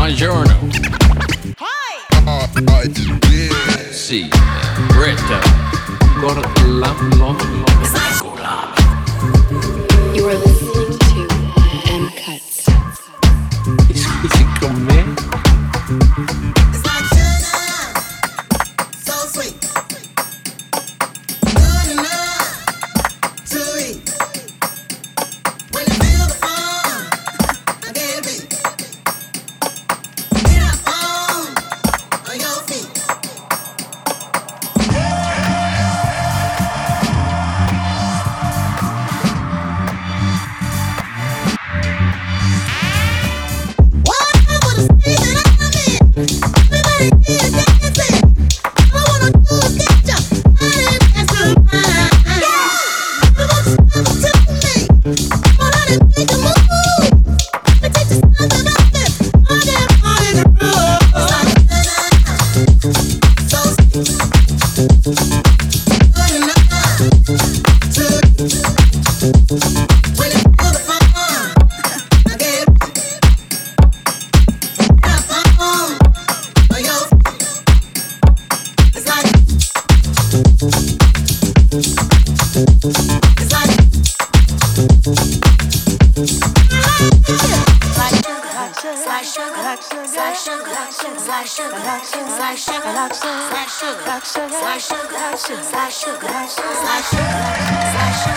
Buongiorno. Hi. Yeah. Sì, Greta. Gorlam, lom, lom. You are listening 在说，在说，在说，在说，在说。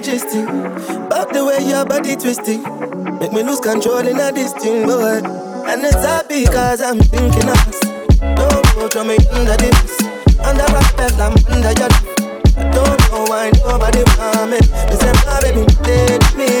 majesty. About the way your body twisting. Make me lose control in a distinct boy. And it's happy because I'm thinking of us. Don't go to me under the bus. Under a spell, I'm under your. I don't know why nobody want me. They say, my baby, take me.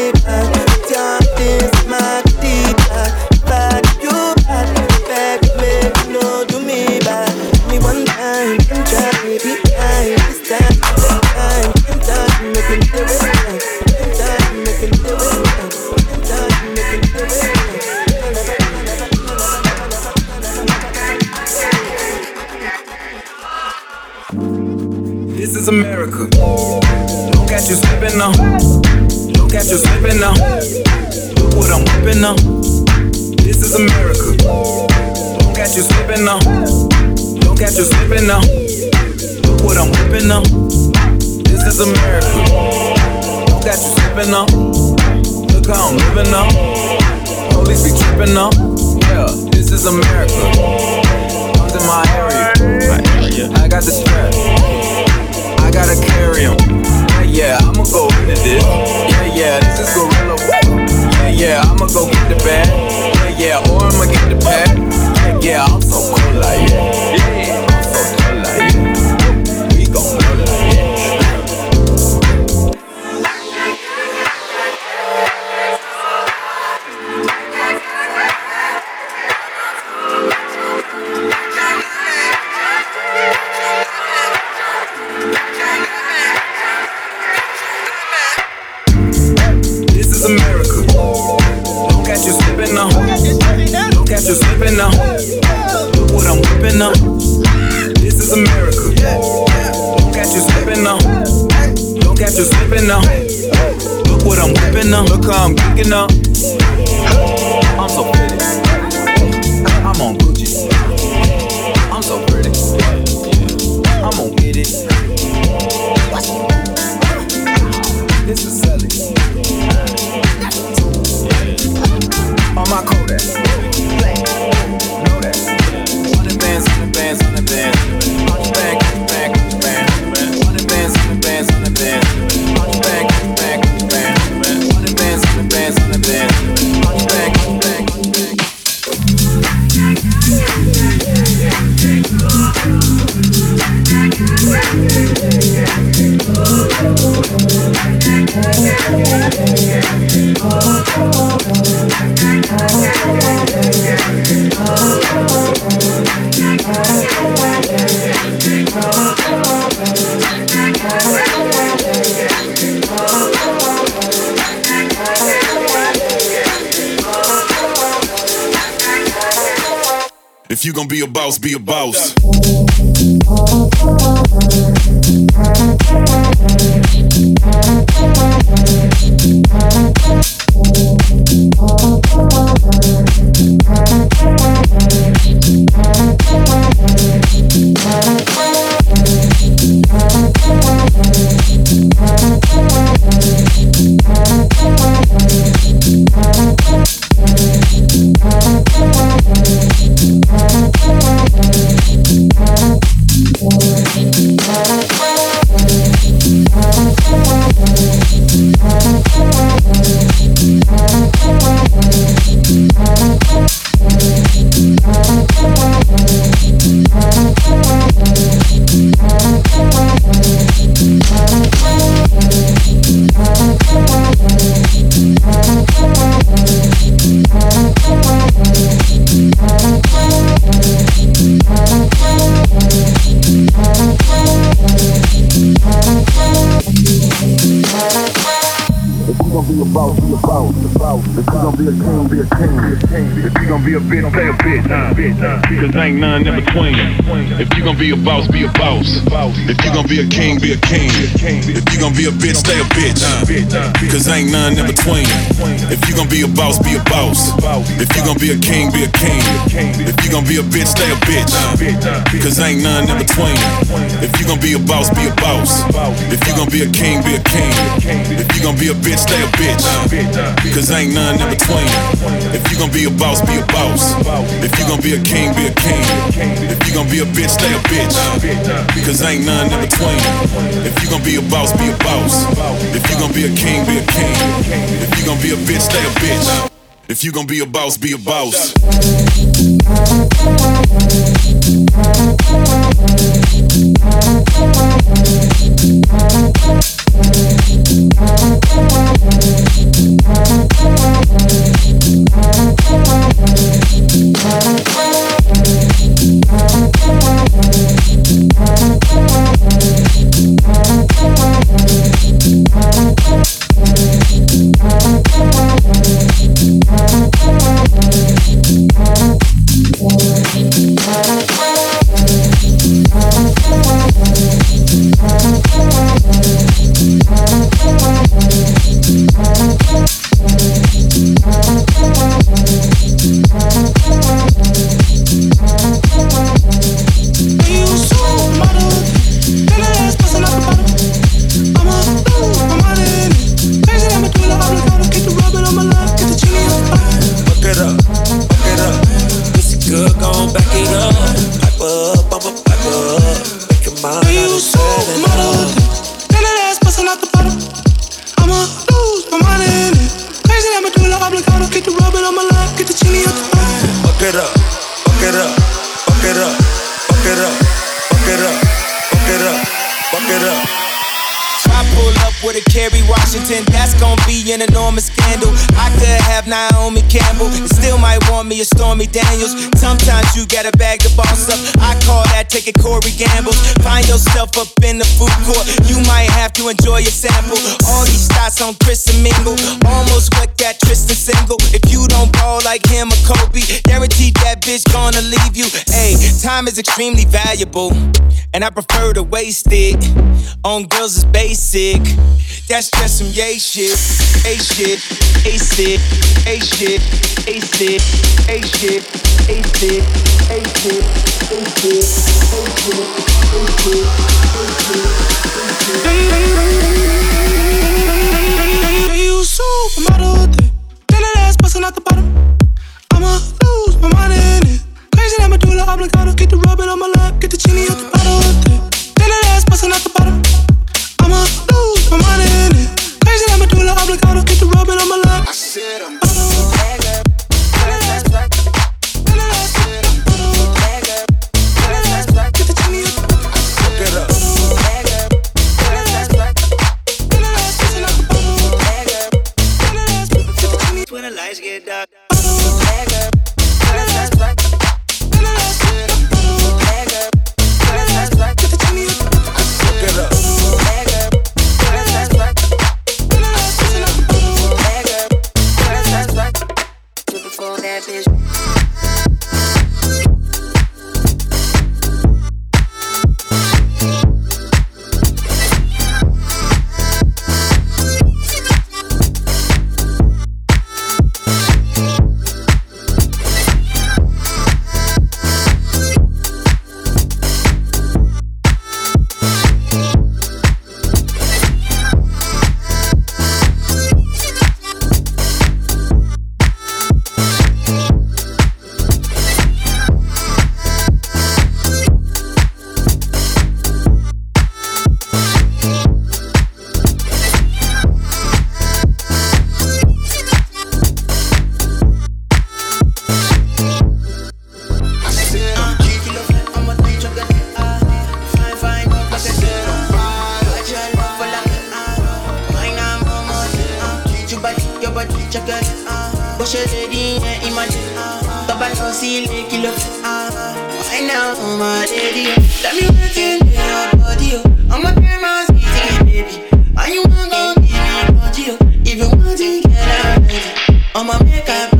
nigga. Look at you slipping now. Look at you slipping now. Look what I'm whipping now. This is America. Look at you slipping now. Look at you slipping now. Look what I'm whipping now. This is America. Look at you slipping now. Look how I'm living now. Police be tripping now. Yeah, this is America. Comes in my area. My area. I got the strap. I gotta carry him. Yeah, yeah, I'ma go into this. Yeah, yeah, this is gorilla. Yeah, yeah, I'ma go get the bag. Yeah, yeah, or I'ma get the bag. Yeah, yeah, I'm so cool like yeah. be a boss, be a boss. Between. If you gon' be a boss, be a boss. If you gon' be a king, be a king. If you gon' be a bitch, stay a bitch. Cause ain't none in between. If you gon' be a boss, be a boss. If you gon' be a king, be a king. If you gon' be a bitch, stay a bitch. Cause ain't none in between. If you gon' be a boss, be a boss. If you gon' be a king, be a king. If you gon' be a bitch, stay a bitch. Cause ain't none in between. If you gon' be a boss, be a boss. If you gon' be a king, be a king. You gon' be a bitch, stay a bitch. Cause ain't none in between. If you gon' be a boss, be a boss. If you gon' be a king, be a king. If you gon' be a bitch, stay a bitch. If you gon' be a boss, be a boss. Fuck it up, fuck it up, fuck it up. Pull up with a Kerry Washington, that's gonna be an enormous scandal. I could have Naomi Campbell, still might want me a Stormy Daniels. Sometimes you gotta bag the boss up. I call that taking Corey Gamble. Find yourself up in the food court, you might have to enjoy a sample. All these shots on Chris and Mingle, almost what that Tristan single. If you don't ball like him or Kobe, guaranteed that bitch gonna leave you. Hey, time is extremely valuable, and I prefer to waste it on girls basics. basic sick. That's just some yay shit. A shit. A sick. A shit. A sick. A shit. A sick. A shit. A shit. A shit. A shit. A shit. You supermodel thing. Then that ass busting out the bottom. I'ma lose my mind in it. Crazy that medulla oblongata. Get the rubber on my lap. Get the genie out the bottle. Then that ass busting out the bottom. I'ma lose my mind in it. Crazy I'm a medulla oblongata. Get the rubbing on my lap. I said I'm. your body jacket. Uh, Push your lady ain't imagine. Uh, Top and low ceiling killer. Uh, why now, my lady? Tell me what's in your body. Oh. I'm a grandma's easy baby. Are you gonna give me no Even once you get a baby, I'ma make up.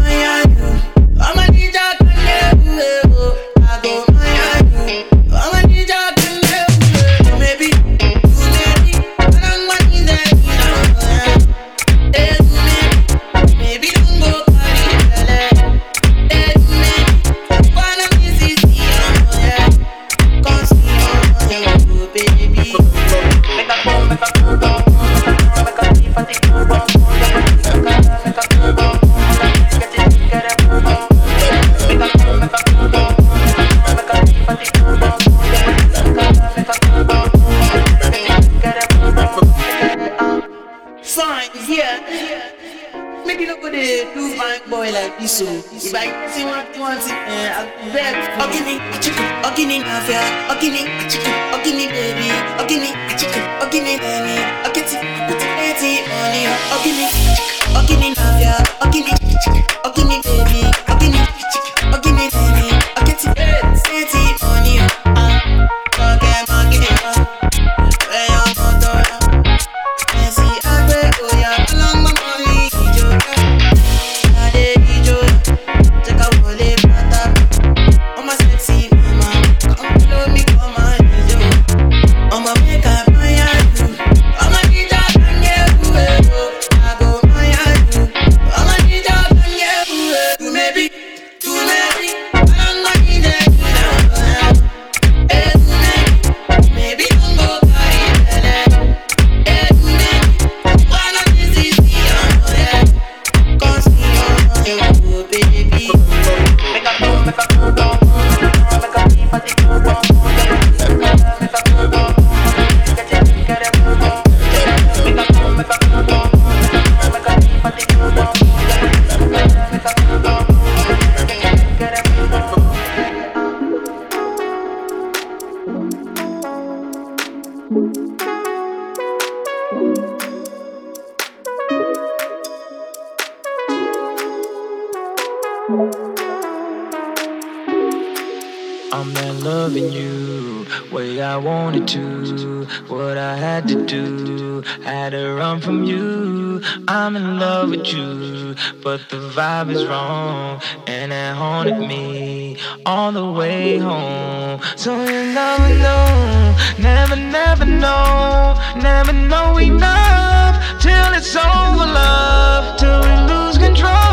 But the vibe is wrong, and it haunted me all the way home. So you never know, never, never know, never know enough till it's over, love, till we lose control.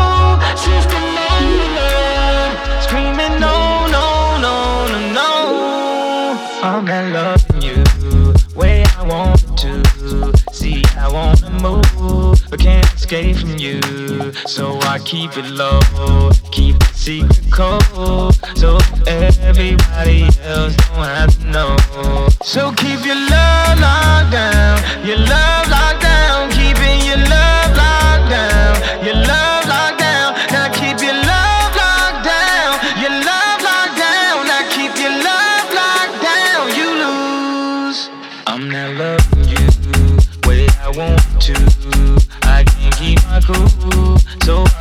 Escape from you. So I keep it low, keep it secret cold. So everybody else don't have to know. So keep your love locked down, your love locked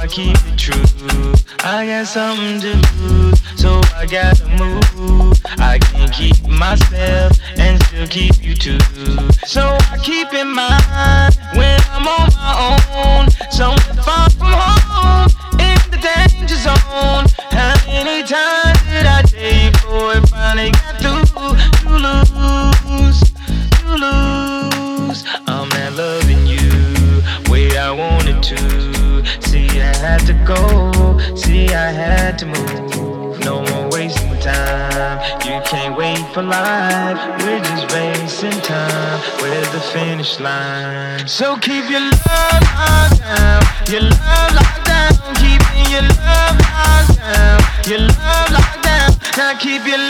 Keep it true. I got something to lose, so I gotta move. I can't keep myself and still keep you too. So I keep in mind keep your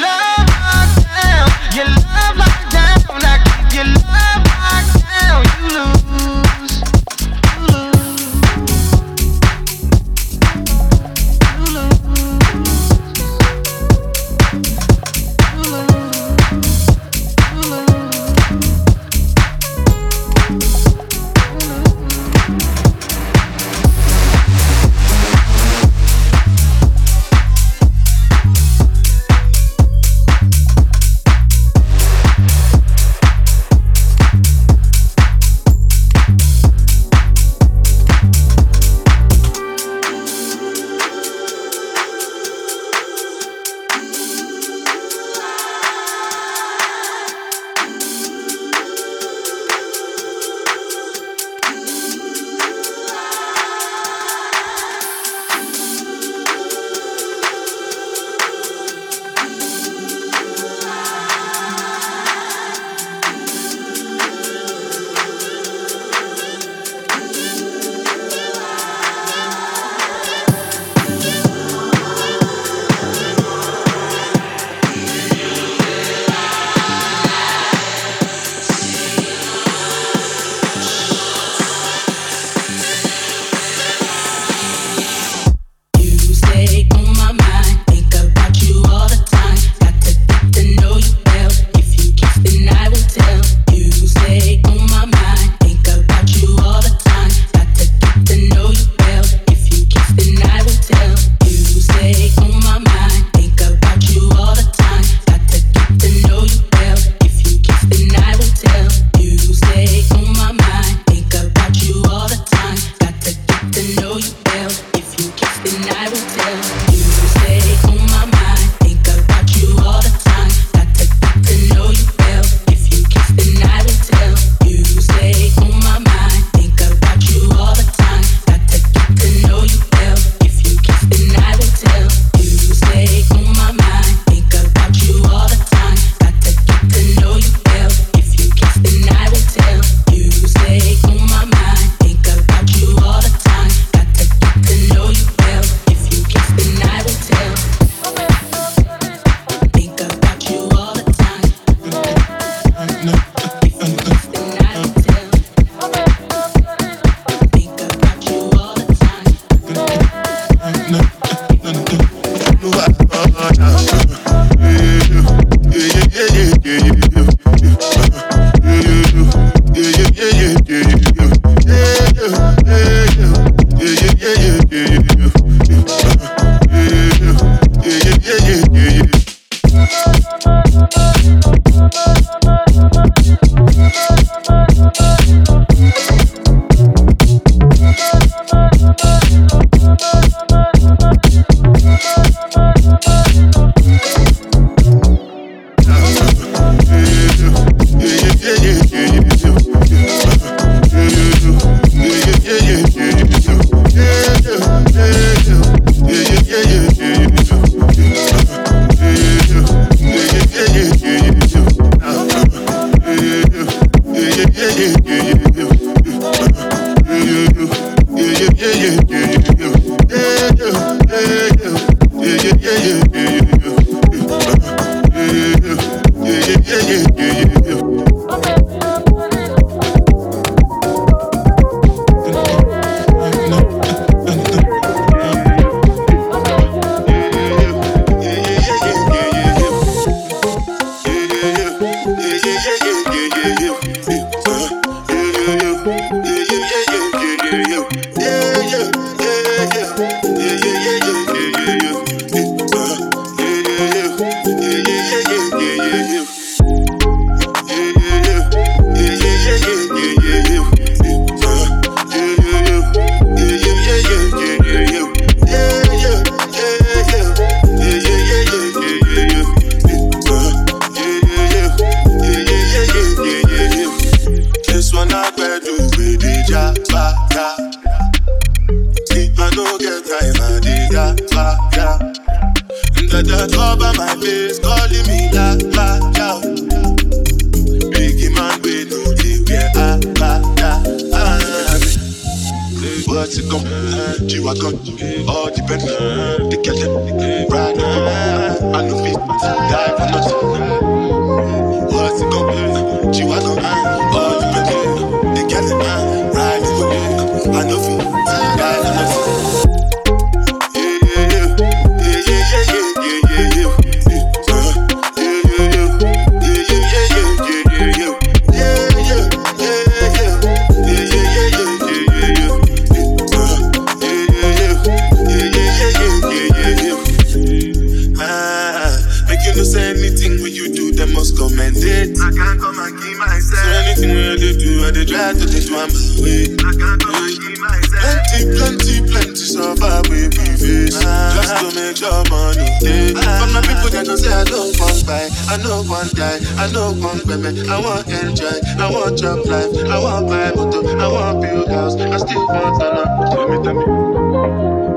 your money. Hey. Ah. From the people that don't say I don't want buy, I don't want die, I don't want baby, I want enjoy, I want job life, I want buy motor, I want build house, I still want a lot. Tell me, tell me,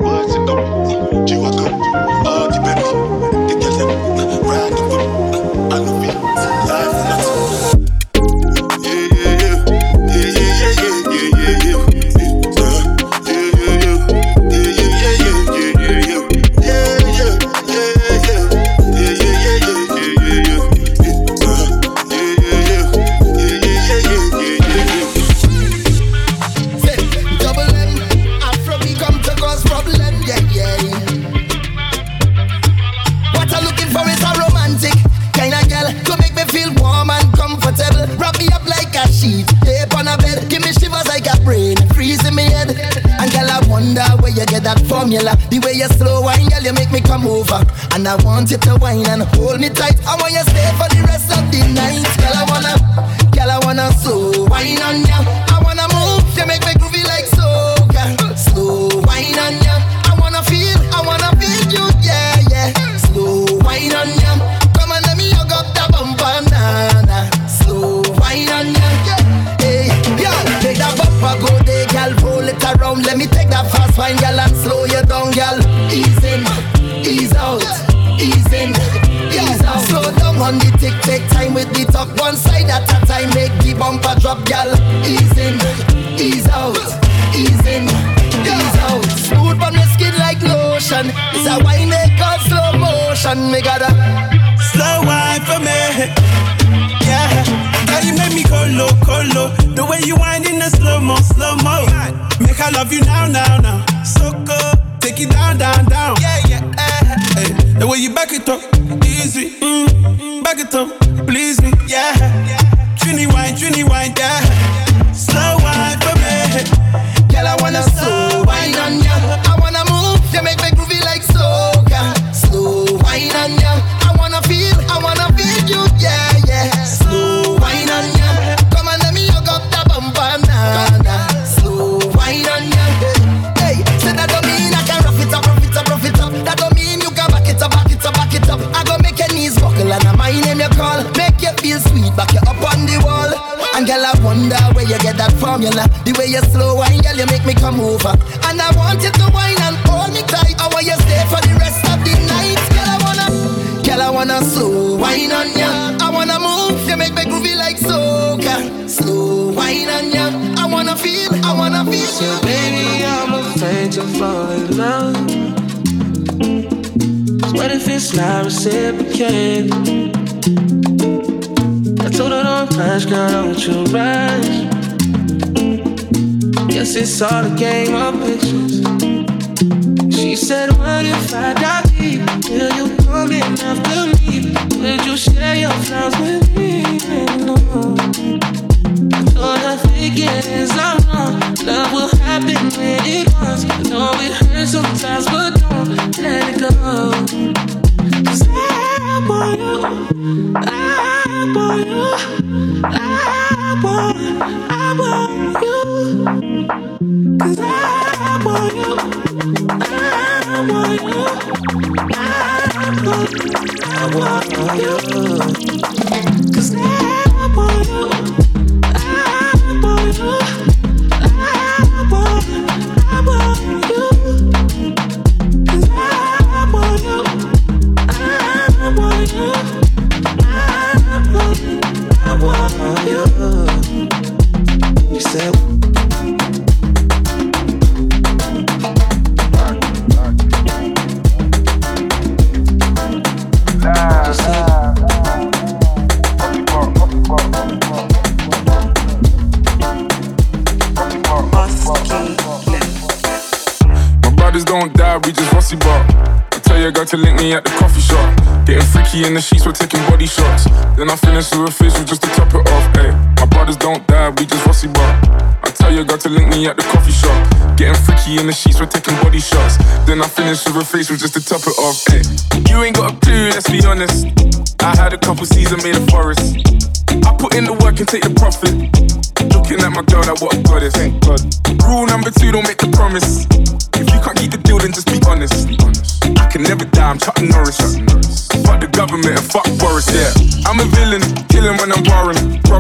what's it coming? Do you want I want you to whine and hold me tight. I want you on the tick take time with the talk one side at a time. Make the bumper drop gal. Ease in ease out ease in ease out. Smooth on the skin like lotion. It's a wine they call slow motion. Me gotta slow wine for me. Yeah. Girl you make me colo colo. the way you wind in the slow mo slow mo. Make I love you now now now. So go take it down down down. Yeah yeah eh, eh. The way you back it up, easy. Mm, mm back it up, please me, yeah. Trini wine, Trini wine, yeah. Back you up on the wall. And girl, I wonder where you get that formula. The way you slow wine, girl, you make me come over. And I want you to wine and hold me tight. I want you stay for the rest of the night. Girl, I wanna, girl, I wanna slow wine on ya. I wanna move, you make me groovy like soca. Slow wine on ya. I wanna feel, I wanna feel. So baby, I'm afraid to fall in love. What if it's not reciprocated? I told her don't rush, girl, don't you rush. Guess it's all a game of pictures. She said, What if I die deep? Will you come in after me? Would you share your flowers with me? No. Told her are wrong. Love will happen when it wants. I know it hurts sometimes, but don't let it go. Cause I want you. I. I want, I want you. Cause I in the sheets, we're taking body shots. Then I finish with a facial just to top it off. Hey, you ain't got a clue, let's be honest. I had a couple seasons made a forest. I put in the work and take the profit. Looking at my girl, like what a goddess. Thank God. Rule number two, don't make the promise. If you can't keep the deal, then just be honest. I can never die, I'm Chuck Norris. Fuck the government and fuck Boris, yeah. I'm a villain, killing when I'm warring.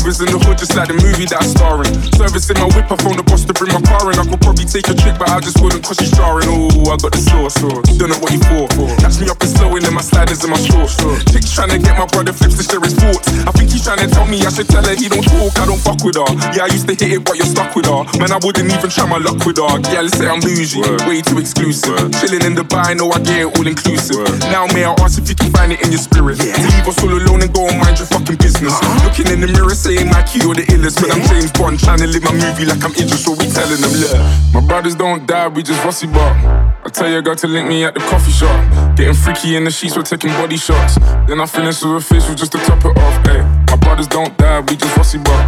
Brothers in the hood, just like the movie that I'm starring. Servicing my whip, I phone the boss to bring my car in. I could probably take a trick, but I just wouldn't cause she's jarring. Oh, I got the sauce. Don't know what you for. Catch me up and slowing in my sliders and my shorts. Chicks trying to get my brother flips to share his thoughts. I think he's trying to tell me I should tell her he don't talk, I don't fuck with her. Yeah, I used to hit it, but you're stuck with her. Man, I wouldn't even try my luck with her. Yeah, let's say I'm bougie, way too exclusive. Chilling in Dubai, know I get it all inclusive. Now, may I ask if you can find it in your spirit? To leave us all alone and go and mind your fucking business. Looking in the mirror, saying my key or the illest. But I'm James Bond, trying to live my movie like I'm Idris, so we telling them, look. My brothers don't die, we just rusty bar. I tell your girl to link me at the coffee shop. Getting freaky in the sheets, we're taking body shots. Then I finish with a facial just to top it off. My brothers don't die, we just rusty bar.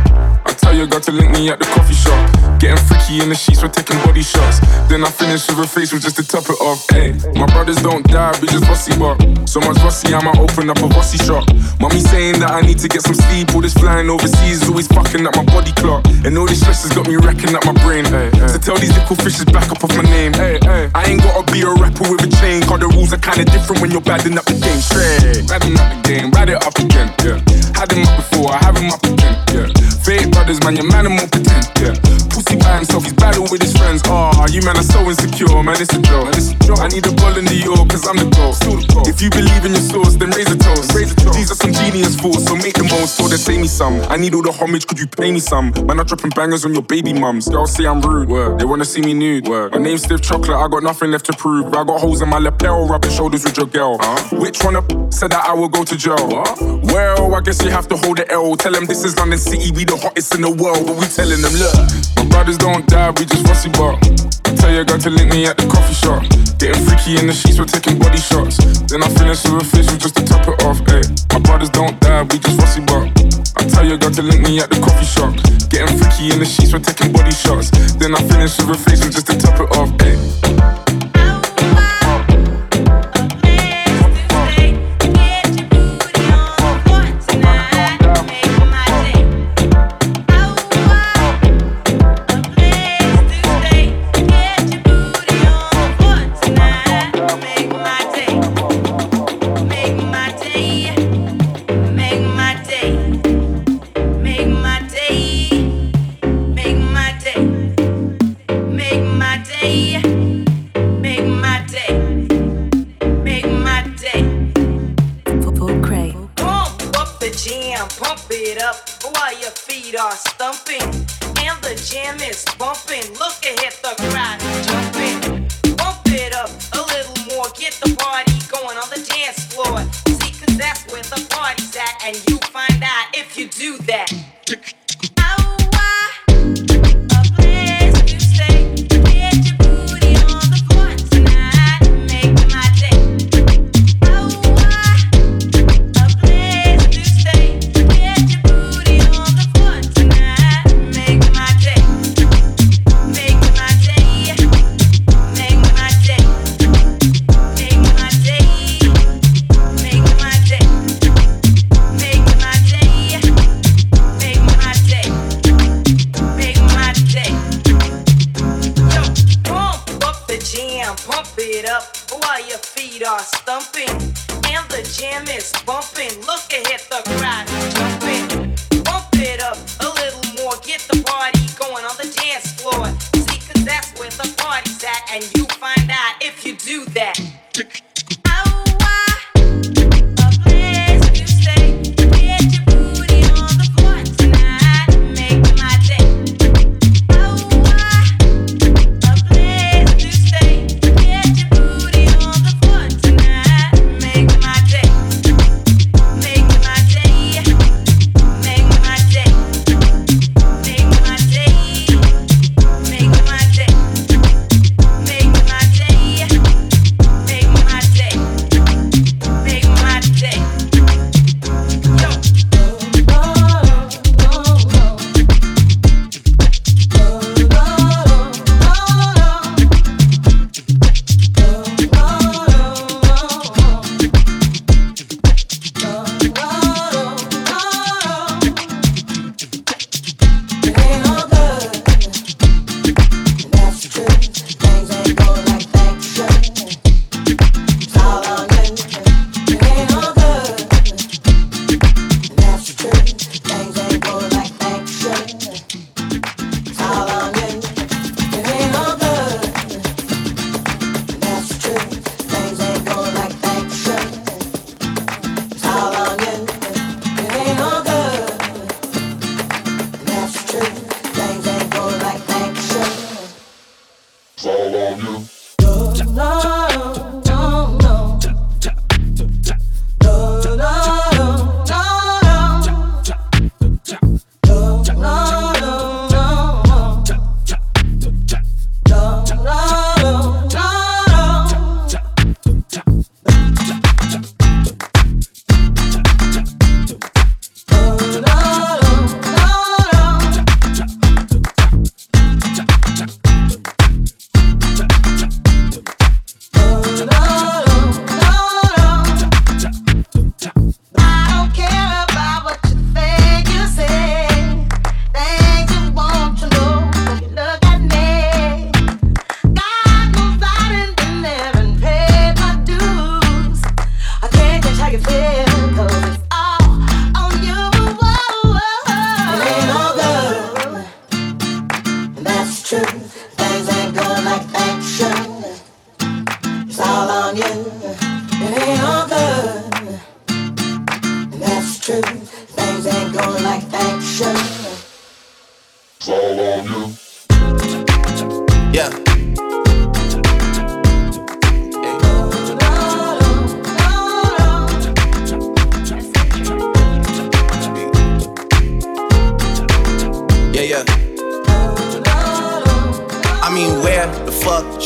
I tell your girl to link me at the coffee shop. Getting freaky in the sheets, we're taking body shots. Then I finish with a facial just to top it off. Hey, my brothers don't die, we just rusty bar. So much rusty, I might open up a rusty shop. Mommy saying that I need to get some sleep. All this flying overseas is always fucking up my body clock. And all this stress has got me wrecking up my brain. Hey, So tell these little fishes back up off my name. Hey, hey. I ain't gotta be a rapper with a chain. Cause the rules are kinda different when you're badding up the game. Straight. Badding up the game, ride it up again. Yeah. Had them up before, I have them up again. Yeah. Fake brothers, man, your man, I'm more pretend. Yeah. Pussy by himself, he's battle with his friends. Ah, you man are so insecure, man, it's a joke. Man, it's a joke. I need a ball in the York, cause I'm the goal. Still the goal. If you believe in your source, then raise a toast. Raise a toast. These are some genius fools, so make the most, so they say me some. I need all the homage, could you pay me some? Man, I'm dropping bangers on your baby mums. Girls say I'm rude, Word. they wanna see me nude. Word. My name's Stiff Chocolate, I got nothing left to prove. I got holes in my lapel, rubbing shoulders with your girl. Which one of said that I will go to jail? Well, I guess you have to hold the L. Tell them this is London City, we the hottest in the world, but we telling them, look, my brothers don't die, we just rusty bar. I tell your girl to link me at the coffee shop. Getting freaky in the sheets, we're taking body shots. Then I finish with a facial just to top it off. Ay. My brothers don't die, we just rusty bar. I tell your girl to link me at the coffee shop. Getting freaky in the sheets, we're taking body shots. Then I finish with a facial just to top it off. Ay.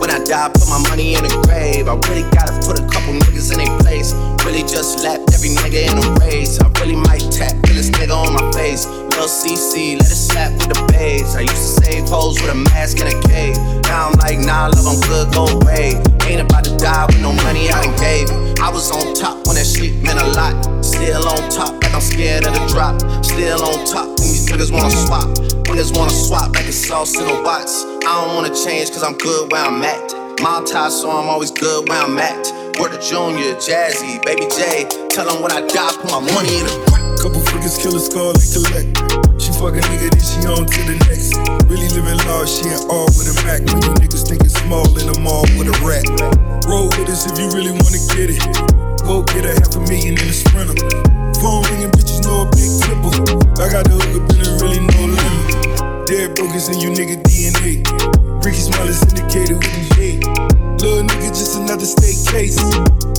when I die, put my money in the grave. I really gotta put a couple niggas in their place. Really just lapped every nigga in a race. I really might tap this nigga on my face. Lil CC, let it slap with the bass. I used to save hoes with a mask in a cave. Now I'm like, nah, love, I'm good, go away. Ain't about to die with no money I done gave. I was on top when that shit meant a lot. Still on top, like I'm scared of the drop. Still on top when these niggas wanna swap. Niggas wanna swap like it's sauce in a box. I don't wanna change cause I'm good where I'm at. Malta, so I'm always good where I'm at. Word to Junior, Jazzy, Baby J. Tell them when I die, put my money in the Couple freakers kill a skull and collect. She fuck a nigga, then she on to the next. Really living large, she ain't all with a Mac. When you niggas think it's small in the mall with a rat. Roll with us if you really wanna get it. Go get a half a million in a sprinter. Phone ringing, bitches know a big triple. I got the hook up and there really no limit. Dead brokers in you nigga DNA. Ricky Smiley syndicated with these hate. Little nigga, just another state case.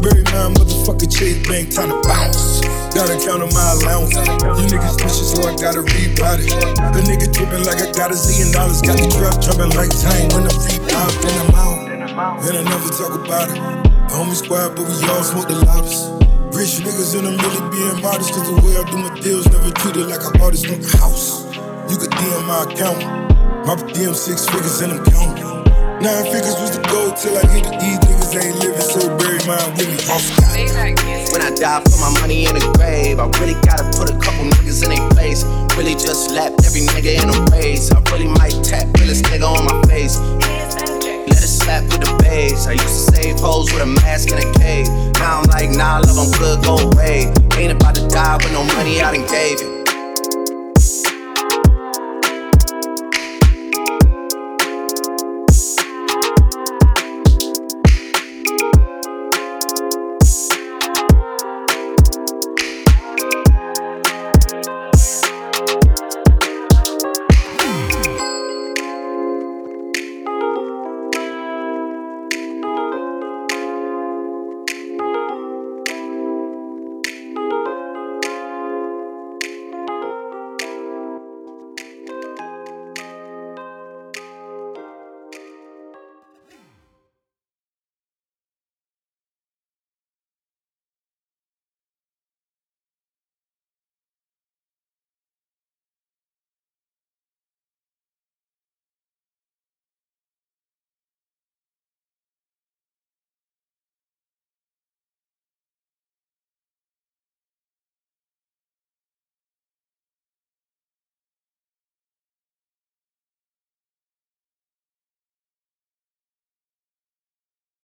Bury my motherfucker Chase Bank, time to bounce. Gotta count on my allowance. You niggas vicious, so I gotta rebound it. The nigga tripping like I got a zillion dollars. Got the trap jumping like time when the free pop, then I'm out. And I never talk about it. Homie squad, but we all smoke the loudest. Rich niggas and I'm really being modest. Cause the way I do my deals never treated like I bought this from the house. You could DM my account. My DM six figures and I'm counting. Nine figures was the goal till I hit the E. Niggas ain't living, so bury mine with me. Off When I die, put my money in the grave. I really gotta put a couple niggas in their place. Really just slapped every nigga in a race. I really might tap realest nigga on my face. I used to save hoes with a mask in a cave. Now I'm like, nah, love, I'm good, go away. Ain't about to die with no money I done gave you.